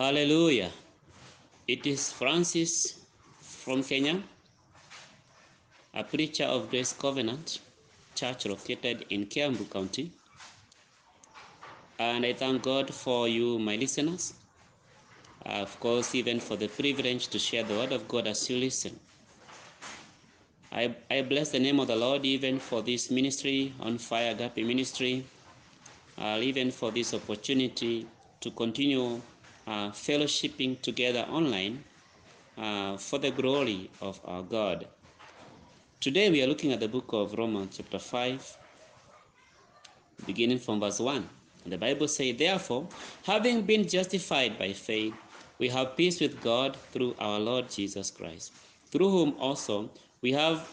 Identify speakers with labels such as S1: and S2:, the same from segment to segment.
S1: Hallelujah. It is Francis from Kenya, a preacher of Grace Covenant Church located in Kiambu County. And I thank God for you, my listeners. Of course, even for the privilege to share the word of God as you listen. I, I bless the name of the Lord even for this ministry on Fire Agape Ministry, uh, even for this opportunity to continue uh, fellowshipping together online uh, for the glory of our God. Today we are looking at the book of Romans, chapter 5, beginning from verse 1. And the Bible says, Therefore, having been justified by faith, we have peace with God through our Lord Jesus Christ, through whom also we have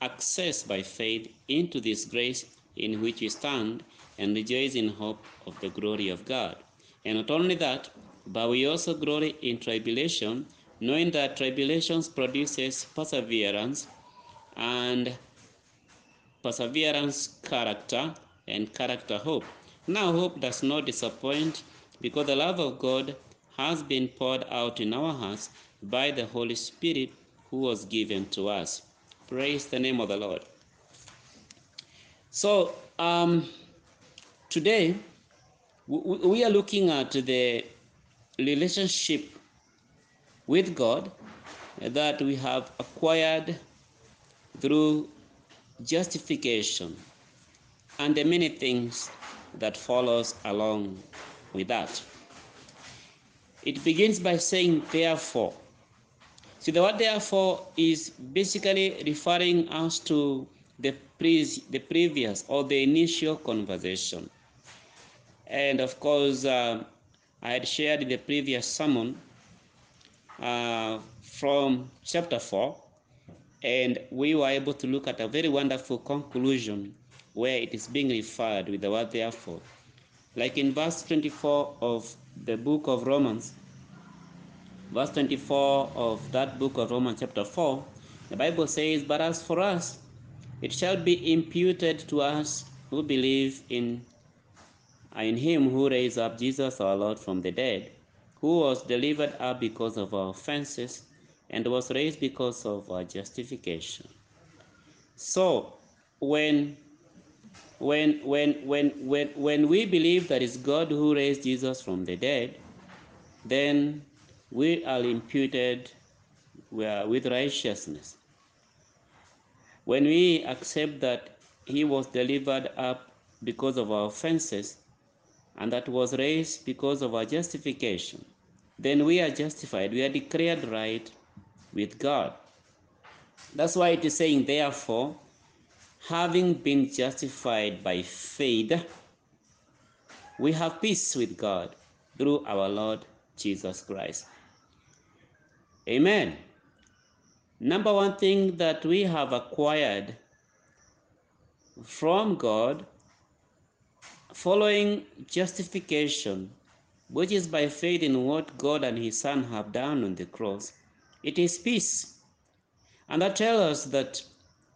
S1: access by faith into this grace in which we stand and rejoice in hope of the glory of God. And not only that, but we also glory in tribulation, knowing that tribulations produces perseverance, and perseverance character, and character hope. Now hope does not disappoint, because the love of God has been poured out in our hearts by the Holy Spirit who was given to us. Praise the name of the Lord. So, um, today we are looking at the relationship with God that we have acquired through justification and the many things that follows along with that. It begins by saying therefore. See, the word therefore is basically referring us to the, pre- the previous or the initial conversation. And of course, uh, I had shared in the previous sermon uh, from chapter 4, and we were able to look at a very wonderful conclusion where it is being referred with the word therefore. Like in verse 24 of the book of Romans, verse 24 of that book of Romans, chapter 4, the Bible says, But as for us, it shall be imputed to us who believe in, in him who raised up Jesus our Lord from the dead, who was delivered up because of our offenses and was raised because of our justification. So, when when when when when when we believe that it's God who raised Jesus from the dead, then we are imputed with righteousness. When we accept that he was delivered up because of our offenses and that was raised because of our justification, then we are justified. We are declared right with God. That's why it is saying, therefore, having been justified by faith, we have peace with God through our Lord Jesus Christ. Amen. Number one thing that we have acquired from God following justification, which is by faith in what God and His Son have done on the cross, it is peace. And that tells us that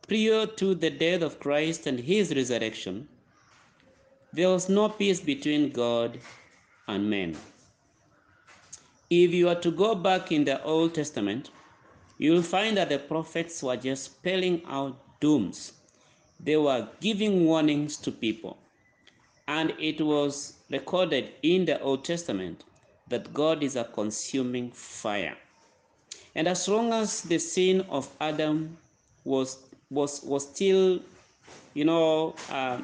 S1: prior to the death of Christ and His resurrection, there was no peace between God and men. If you are to go back in the Old Testament, you will find that the prophets were just spelling out dooms. They were giving warnings to people. And it was recorded in the Old Testament that God is a consuming fire. And as long as the sin of Adam was was was still, you know, uh,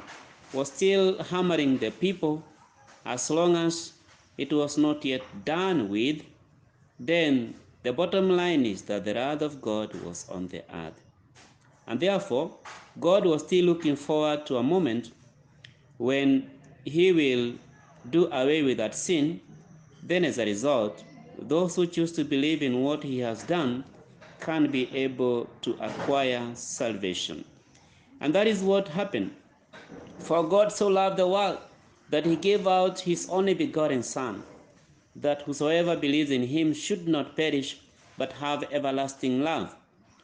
S1: was still hammering the people, as long as it was not yet done with, then the bottom line is that the wrath of God was on the earth. And therefore, God was still looking forward to a moment when He will do away with that sin. Then, as a result, those who choose to believe in what He has done can be able to acquire salvation. And that is what happened. For God so loved the world that He gave out His only begotten Son, that whosoever believes in Him should not perish but have everlasting love.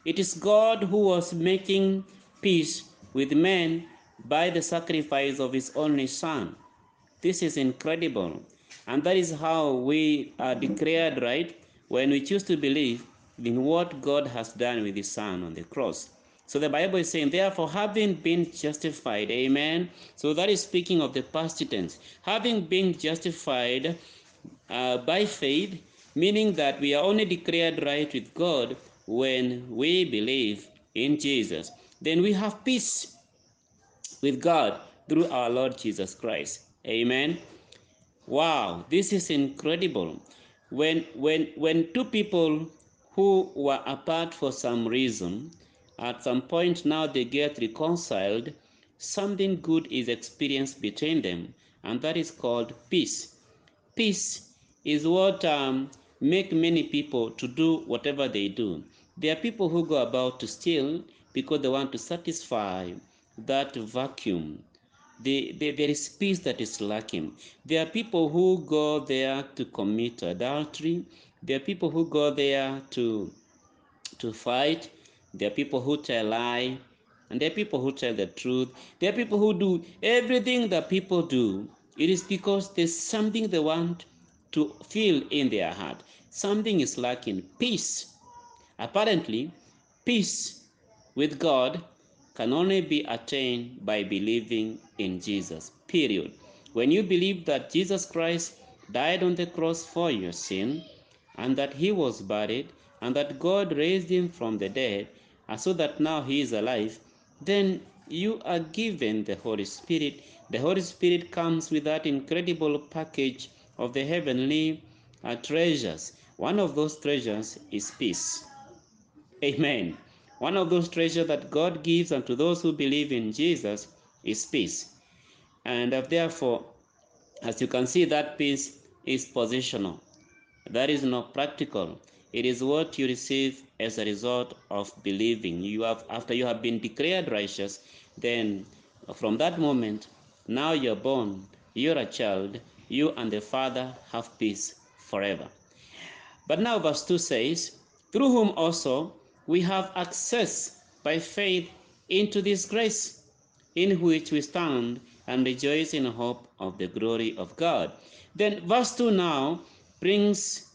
S1: It is God who was making peace with men by the sacrifice of his only Son. This is incredible. And that is how we are declared right when we choose to believe in what God has done with His Son on the cross. So the Bible is saying, therefore, having been justified, amen. So that is speaking of the past tense. Having been justified uh, by faith, meaning that we are only declared right with God when we believe in Jesus. Then we have peace with God through our Lord Jesus Christ. Amen. Wow, this is incredible. When when when two people who were apart for some reason at some point now they get reconciled, something good is experienced between them, and that is called peace. Peace is what um, make many people to do whatever they do. There are people who go about to steal because they want to satisfy that vacuum. The, the, there is peace that is lacking. There are people who go there to commit adultery. There are people who go there to to fight. There are people who tell lie, and there are people who tell the truth. There are people who do everything that people do. It is because there's something they want to feel in their heart. Something is lacking. Peace. Apparently, peace with God can only be attained by believing in Jesus. Period. When you believe that Jesus Christ died on the cross for your sin and that he was buried and that God raised him from the dead, and so that now he is alive, then you are given the Holy Spirit. The Holy Spirit comes with that incredible package of the heavenly uh, treasures. One of those treasures is peace. Amen. One of those treasures that God gives unto those who believe in Jesus is peace. And uh, therefore, as you can see, that peace is positional. That is not practical. It is what you receive as a result of believing. You have after you have been declared righteous, then from that moment, now you're born, you're a child, you and the Father have peace forever. But now verse 2 says, through whom also we have access by faith into this grace in which we stand and rejoice in hope of the glory of God. Then verse 2 now brings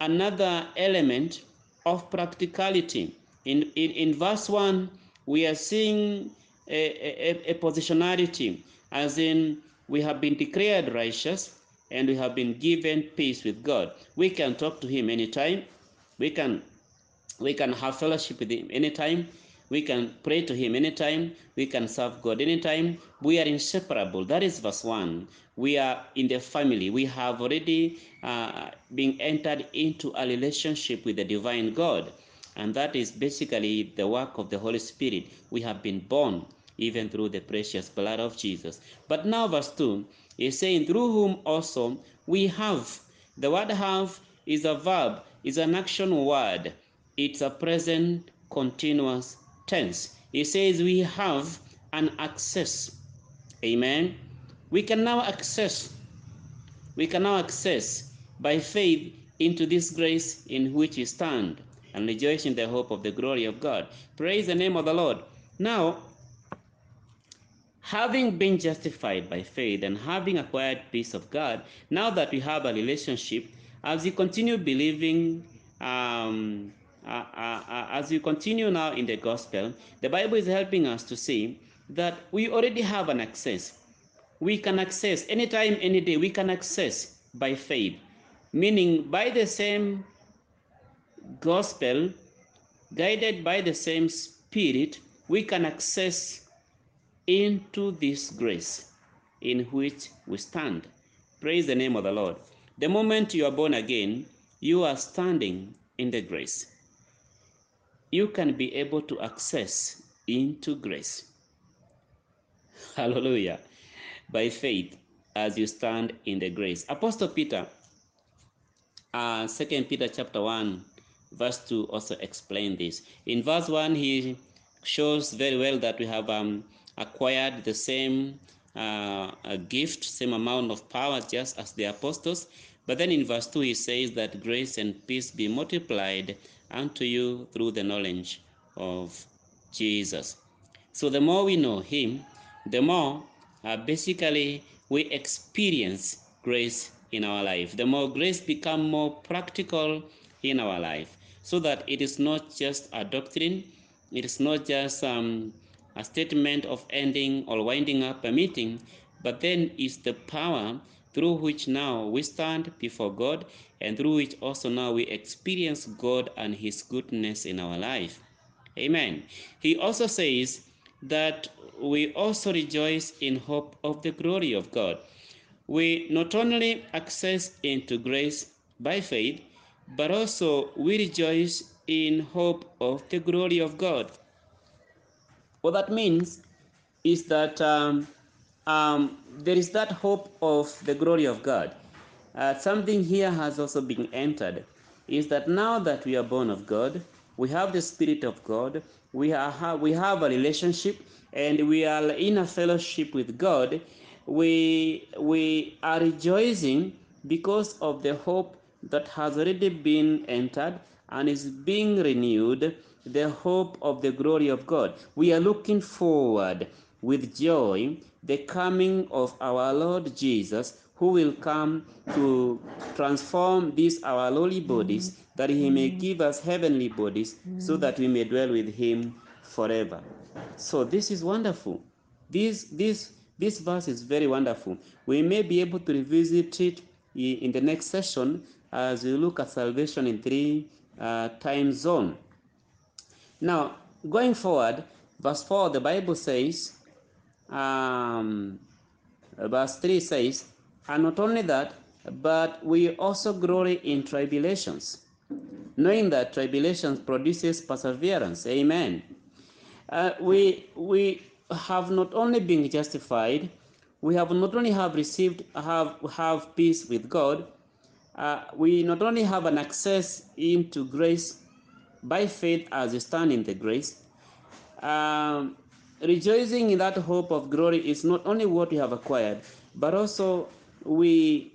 S1: another element of practicality. In, in, in verse 1, we are seeing a, a, a positionality, as in we have been declared righteous and we have been given peace with God. We can talk to Him anytime. We can we can have fellowship with Him anytime. We can pray to Him anytime. We can serve God anytime. We are inseparable. That is verse 1. We are in the family. We have already uh, been entered into a relationship with the divine God. And that is basically the work of the Holy Spirit. We have been born even through the precious blood of Jesus. But now, verse 2 is saying, through whom also we have. The word have is a verb, is an action word. It's a present continuous tense. He says we have an access. Amen. We can now access. We can now access by faith into this grace in which we stand and rejoice in the hope of the glory of God. Praise the name of the Lord. Now, having been justified by faith and having acquired peace of God, now that we have a relationship, as you continue believing, um, Uh, uh, uh, as you continue now in the gospel, the Bible is helping us to see that we already have an access. We can access anytime, any day, we can access by faith, meaning by the same gospel, guided by the same spirit, we can access into this grace in which we stand. Praise the name of the Lord. The moment you are born again, you are standing in the grace. You can be able to access into grace. Hallelujah. By faith, as you stand in the grace. Apostle Peter, uh, 2 Peter chapter 1, verse 2 also explain this. In verse 1, he shows very well that we have um, acquired the same uh, gift, same amount of power just as the apostles. But then in verse 2, he says that grace and peace be multiplied unto you through the knowledge of Jesus. So the more we know him, the more uh, basically we experience grace in our life, the more grace become more practical in our life, so that it is not just a doctrine, it is not just um, a statement of ending or winding up a meeting, but then is the power through which now we stand before God and through which also now we experience God and His goodness in our life. Amen. He also says that we also rejoice in hope of the glory of God. We not only access into grace by faith, but also we rejoice in hope of the glory of God. What that means is that um, um, there is that hope of the glory of God. Uh, something here has also been entered is that now that we are born of God, we have the Spirit of God, we, are, we have a relationship, and we are in a fellowship with God. We, we are rejoicing because of the hope that has already been entered and is being renewed, the hope of the glory of God. We are looking forward with joy the coming of our Lord Jesus, who will come to transform these our lowly bodies, that he may give us heavenly bodies, so that we may dwell with him forever. So this is wonderful. This this this verse is very wonderful. We may be able to revisit it in the next session as we look at salvation in three uh, time zone. Now, going forward, verse 4, the Bible says, um, verse 3 says, and not only that, but we also glory in tribulations, knowing that tribulations produces perseverance. Amen. Uh, we, we have not only been justified, we have not only have received, have, have peace with God, uh, we not only have an access into grace by faith as we stand in the grace, um, rejoicing in that hope of glory is not only what we have acquired, but also we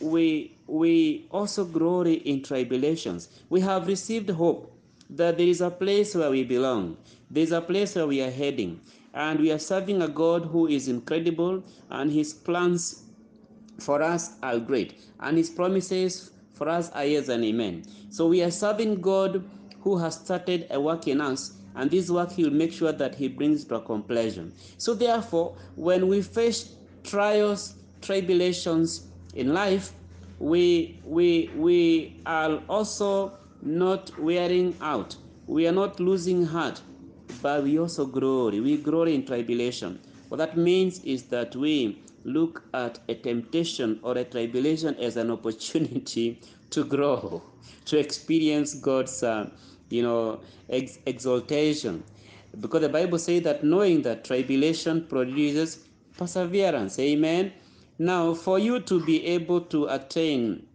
S1: we we also glory in tribulations. We have received hope that there is a place where we belong. There is a place where we are heading, and we are serving a God who is incredible, and His plans for us are great, and His promises for us are yes and amen. So we are serving God who has started a work in us, and this work He will make sure that He brings to a completion. So therefore, when we face trials, tribulations in life, we we we are also not wearing out. We are not losing heart, but we also glory. We glory in tribulation. What that means is that we look at a temptation or a tribulation as an opportunity to grow, to experience God's, uh, you know, ex- exaltation. Because the Bible says that knowing that tribulation produces perseverance. Amen. Now, for you to be able to attain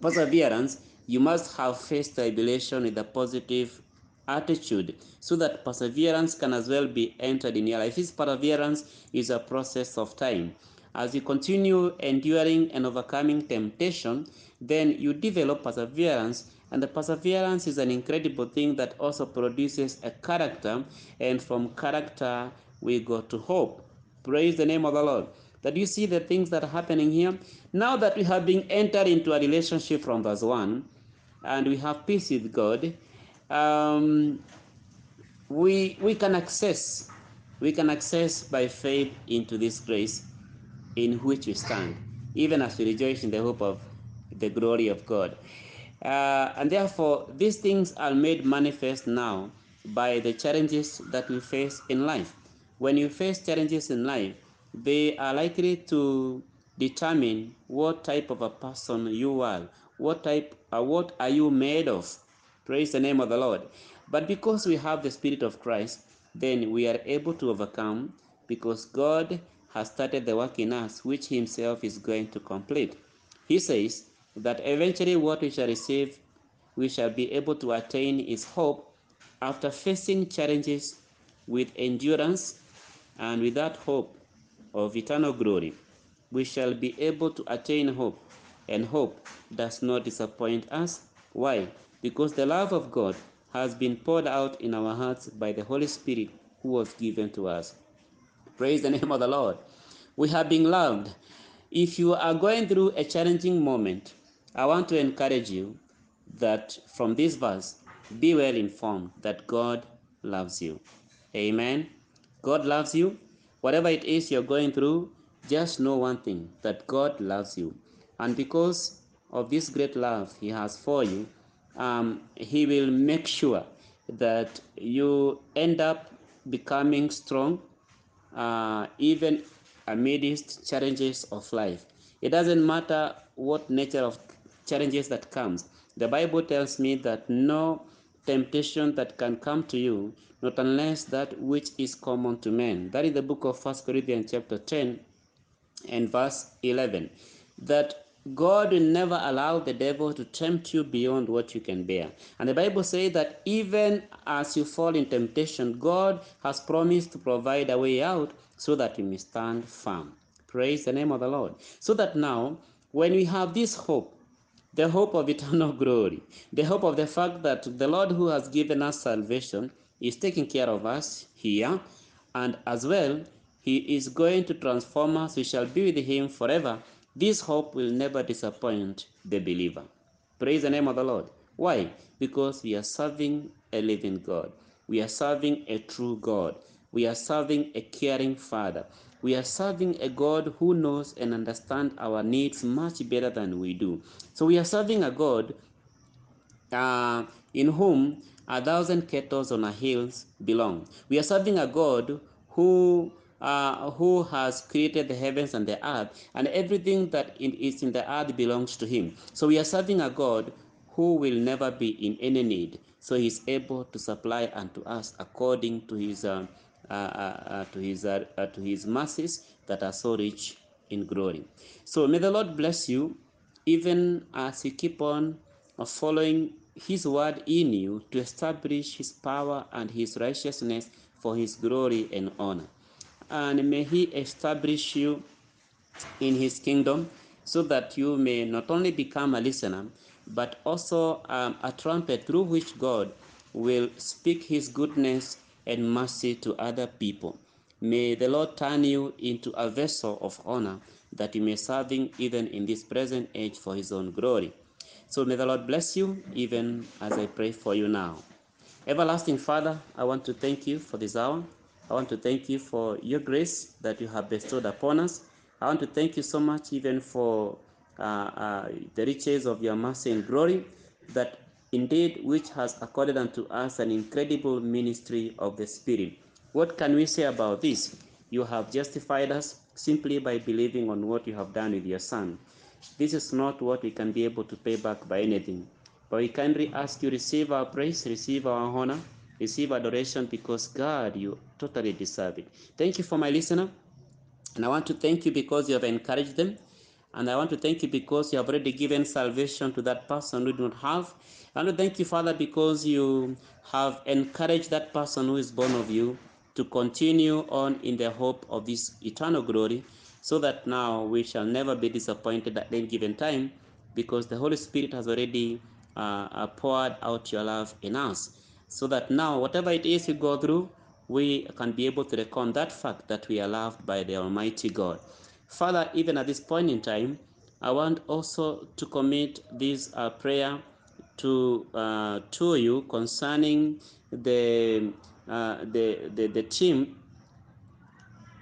S1: perseverance, you must have faced tribulation with a positive attitude so that perseverance can as well be entered in your life. This perseverance is a process of time. As you continue enduring and overcoming temptation, then you develop perseverance, and the perseverance is an incredible thing that also produces a character, and from character, we go to hope. Praise the name of the Lord. That you see the things that are happening here. Now that we have been entered into a relationship from verse 1, and we have peace with God, um, we we can access we can access by faith into this grace in which we stand, even as we rejoice in the hope of the glory of God. Uh, and therefore, these things are made manifest now by the challenges that we face in life. When you face challenges in life, they are likely to determine what type of a person you are, what type, uh, what are you made of. Praise the name of the Lord. But because we have the Spirit of Christ, then we are able to overcome because God has started the work in us, which Himself is going to complete. He says that eventually what we shall receive, we shall be able to attain is hope after facing challenges with endurance and without hope of eternal glory. We shall be able to attain hope, and hope does not disappoint us. Why? Because the love of God has been poured out in our hearts by the Holy Spirit who was given to us. Praise the name of the Lord. We have been loved. if you are going through a challenging moment, I want to encourage you that from this verse, be well informed that God loves you. Amen. God loves you. Whatever it is you're going through, just know one thing that God loves you. And because of this great love He has for you, um, He will make sure that you end up becoming strong uh, even amidst challenges of life. It doesn't matter what nature of challenges that comes. The Bible tells me that no temptation that can come to you, not unless that which is common to men. That is the book of First Corinthians chapter 10 and verse 11. That God will never allow the devil to tempt you beyond what you can bear. And the Bible says that even as you fall in temptation, God has promised to provide a way out so that you may stand firm. Praise the name of the Lord. So that now, when we have this hope, the hope of eternal glory, the hope of the fact that the Lord who has given us salvation is taking care of us here, and as well, He is going to transform us. We shall be with Him forever. This hope will never disappoint the believer. Praise the name of the Lord. Why? Because we are serving a living God. We are serving a true God. We are serving a caring Father. We are serving a God who knows and understands our needs much better than we do. So we are serving a God uh, in whom a thousand kettles on a hills belong. We are serving a God who uh, who has created the heavens and the earth, and everything that is in the earth belongs to Him. So we are serving a God who will never be in any need. So He is able to supply unto us according to His uh, uh, uh, to His uh, uh, to His mercies that are so rich in glory. So may the Lord bless you, even as you keep on following his word in you to establish his power and his righteousness for his glory and honor. And may he establish you in his kingdom so that you may not only become a listener, but also um, a trumpet through which God will speak his goodness and mercy to other people. May the Lord turn you into a vessel of honor that you may serve him even in this present age for his own glory. So may the Lord bless you even as I pray for you now. Everlasting Father, I want to thank you for this hour. I want to thank you for your grace that you have bestowed upon us. I want to thank you so much even for uh, uh, the riches of your mercy and glory that indeed which has accorded unto us an incredible ministry of the Spirit. What can we say about this? You have justified us simply by believing on what you have done with your Son. This is not what we can be able to pay back by anything. But we kindly ask you receive our praise, receive our honor, receive adoration because God, you totally deserve it. Thank you for my listener. And I want to thank you because you have encouraged them. And I want to thank you because you have already given salvation to that person who do not have. I want to thank you, Father, because you have encouraged that person who is born of you to continue on in the hope of this eternal glory, so that now we shall never be disappointed at any given time, because the Holy Spirit has already uh, poured out your love in us, so that now whatever it is we go through, we can be able to reckon that fact that we are loved by the Almighty God. Father, even at this point in time, I want also to commit this uh, prayer to uh, to you concerning the, uh, the the the team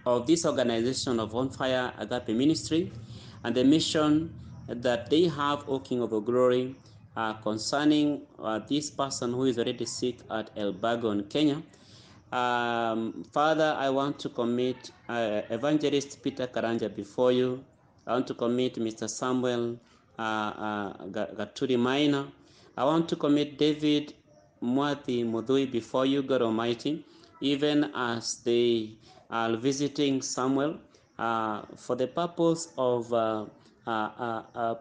S1: of this organization of On Fire Agape Ministry and the mission that they have, O King of Glory, uh, concerning uh, this person who is already sick at El in Kenya. Um, Father, I want to commit uh, Evangelist Peter Karanja before you. I want to commit Mr. Samuel uh, uh, Gaturi Minor. I want to commit David Mwati Mudui before you, God Almighty, even as they are visiting Samuel uh, for the purpose of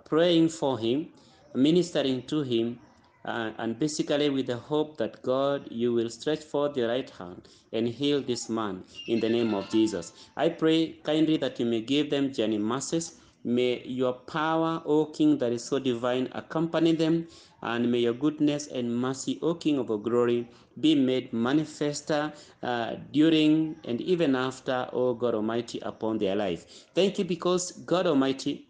S1: praying for him, ministering to him, uh, and basically with the hope that God, you will stretch forth your right hand and heal this man in the name of Jesus. I pray kindly that you may give them journey masses. May your power, O King, that is so divine, accompany them, and may your goodness and mercy, O King of all glory, be made manifest uh, during and even after, O God Almighty, upon their life. Thank you because, God Almighty,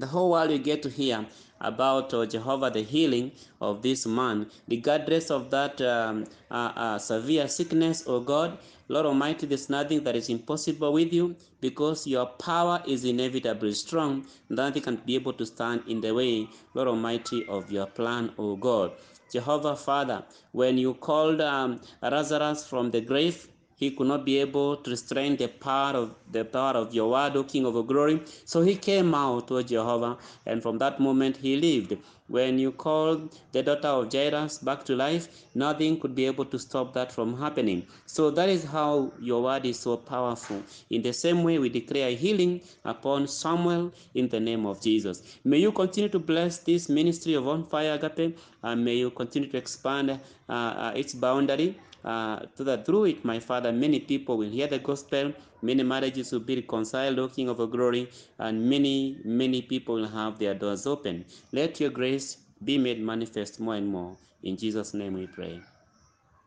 S1: the whole world will get to hear about uh, Jehovah, the healing of this man, regardless of that um, uh, uh, severe sickness, oh God. Lord Almighty, there's nothing that is impossible with you because your power is inevitably strong. Nothing can be able to stand in the way, Lord Almighty, of your plan, O God. Jehovah Father, when you called um, Lazarus from the grave, he could not be able to restrain the power of the power of your word, King of glory. So he came out, O Jehovah, and from that moment he lived. When you called the daughter of Jairus back to life, nothing could be able to stop that from happening. So that is how your word is so powerful. In the same way, we declare healing upon Samuel in the name of Jesus. May you continue to bless this ministry of On Fire Agape, and may you continue to expand uh, uh, its boundary uh, so that through it, my Father, many people will hear the gospel, many marriages will be reconciled, O King of glory, and many, many people will have their doors open. Let your grace be made manifest more and more. In Jesus' name we pray.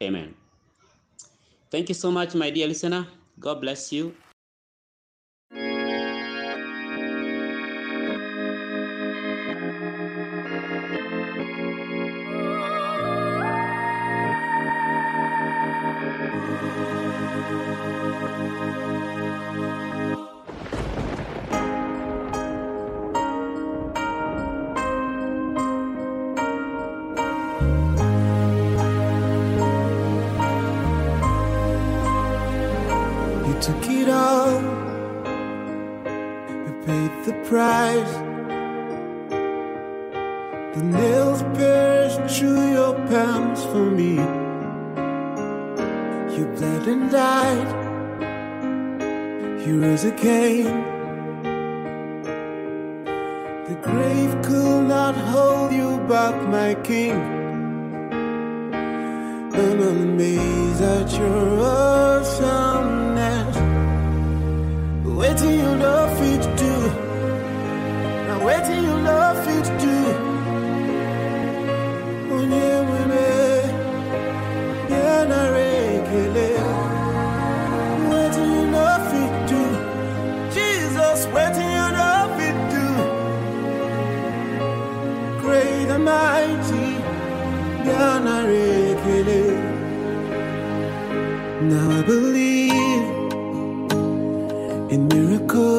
S1: Amen. Thank you so much, my dear listener. God bless. You
S2: And died. You rose again. The grave could not hold you back, my king. And I'm amazed at your awesomeness. Waiting you know fit to. Now waiting you know fit to. Onye nwere ya nara ekele. Now I believe in miracles.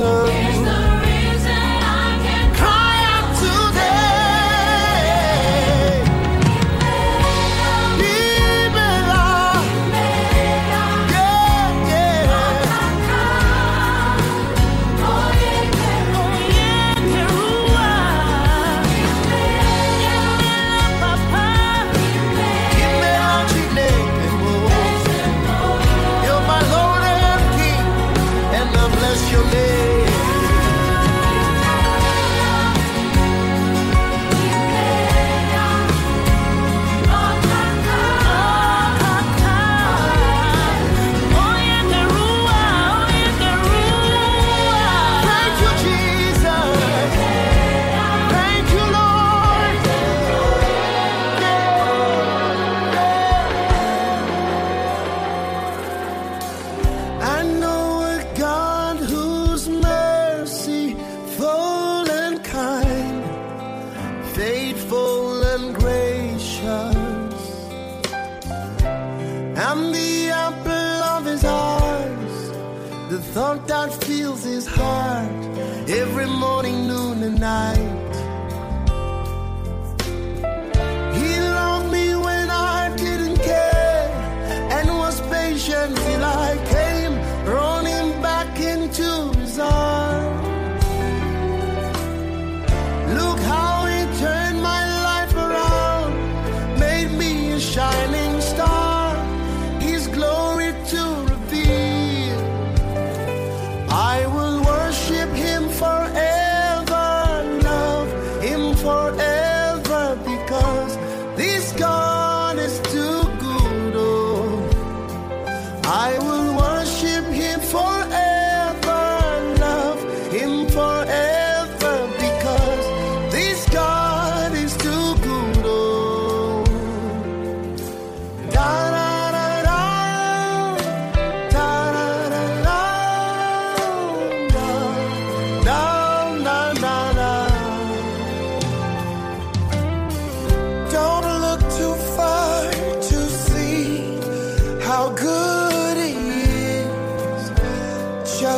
S2: sun The
S3: thought that fills his heart every morning, noon, and night. He loved me when I didn't care and was patient till I.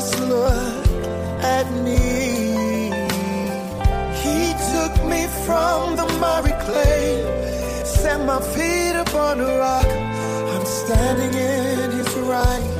S3: just look at me. He took me from the miry clay, set my feet upon a rock. I'm standing in his
S2: right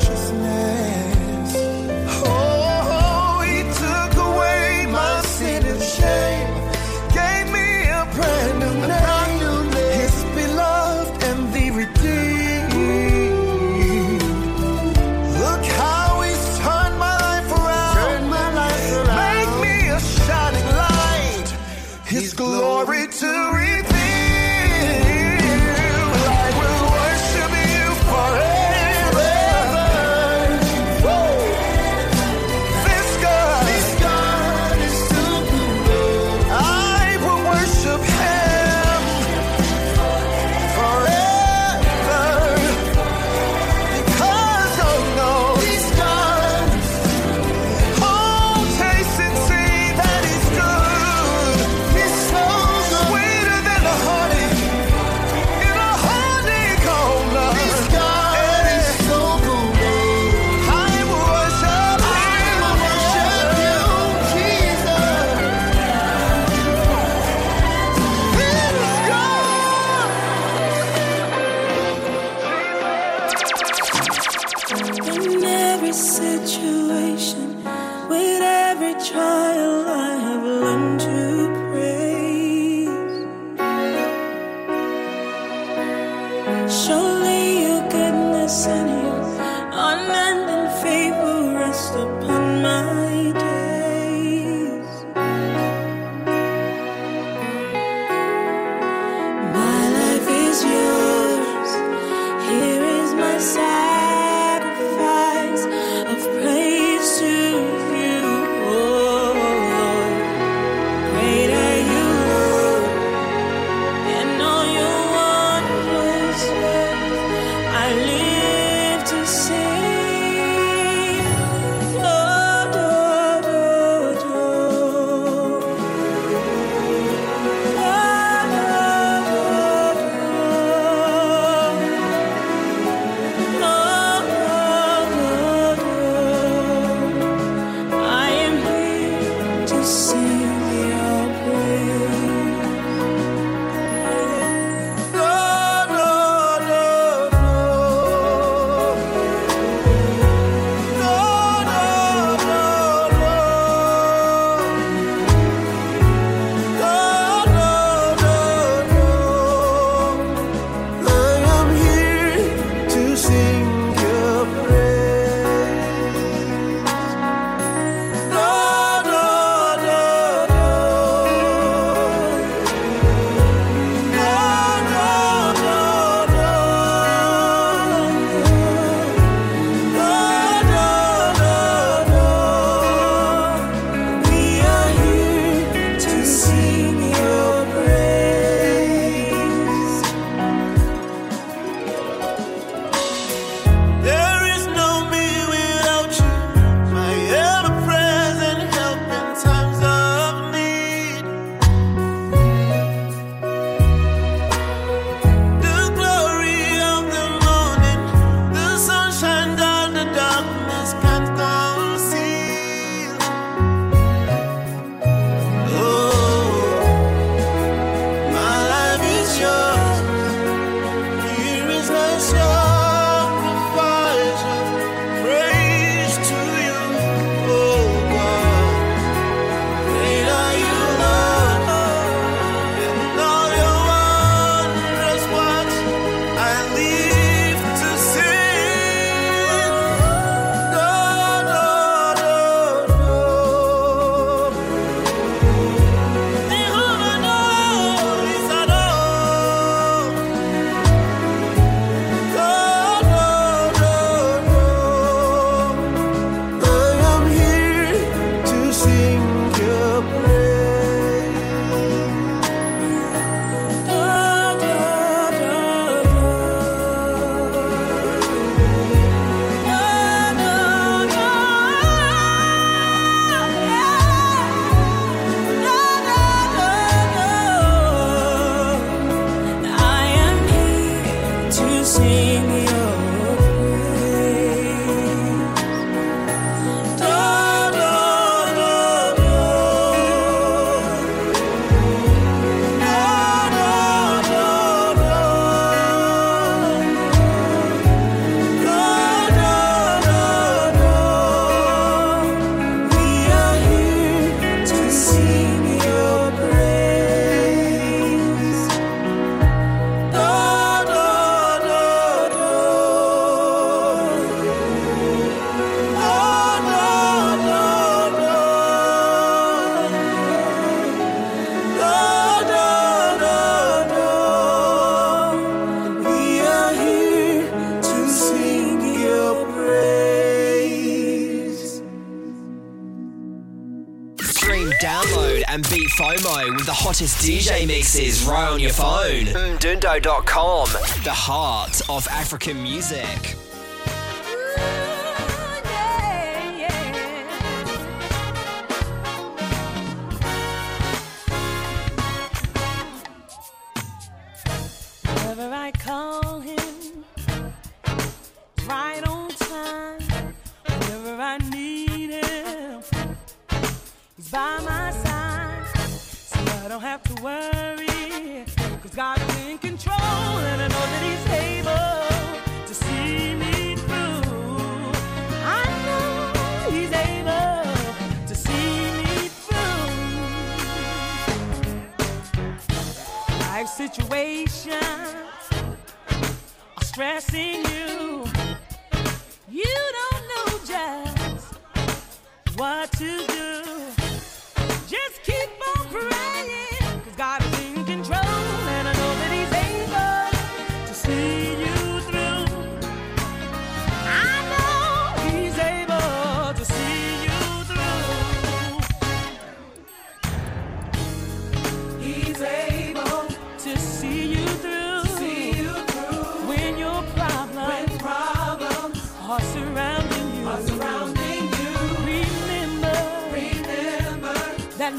S2: hottest DJ mixes right on your phone. Mdundo.com, the heart of African music.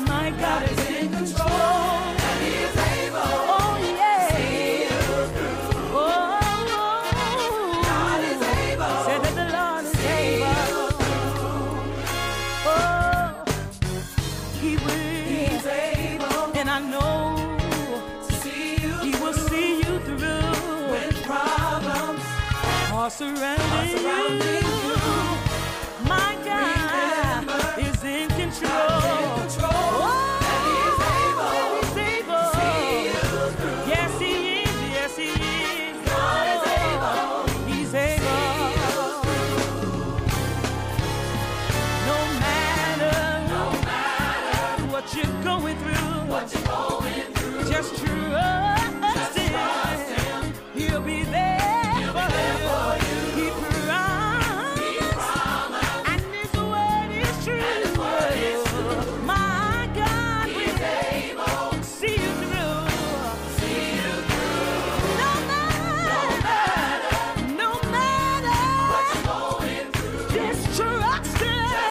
S4: My God, is in control. And He is able. Oh yeah. See you through. Oh, God is able. That the Lord is able. Oh, He will. He's able. And I know see you He will see you through when problems are surrounding, you.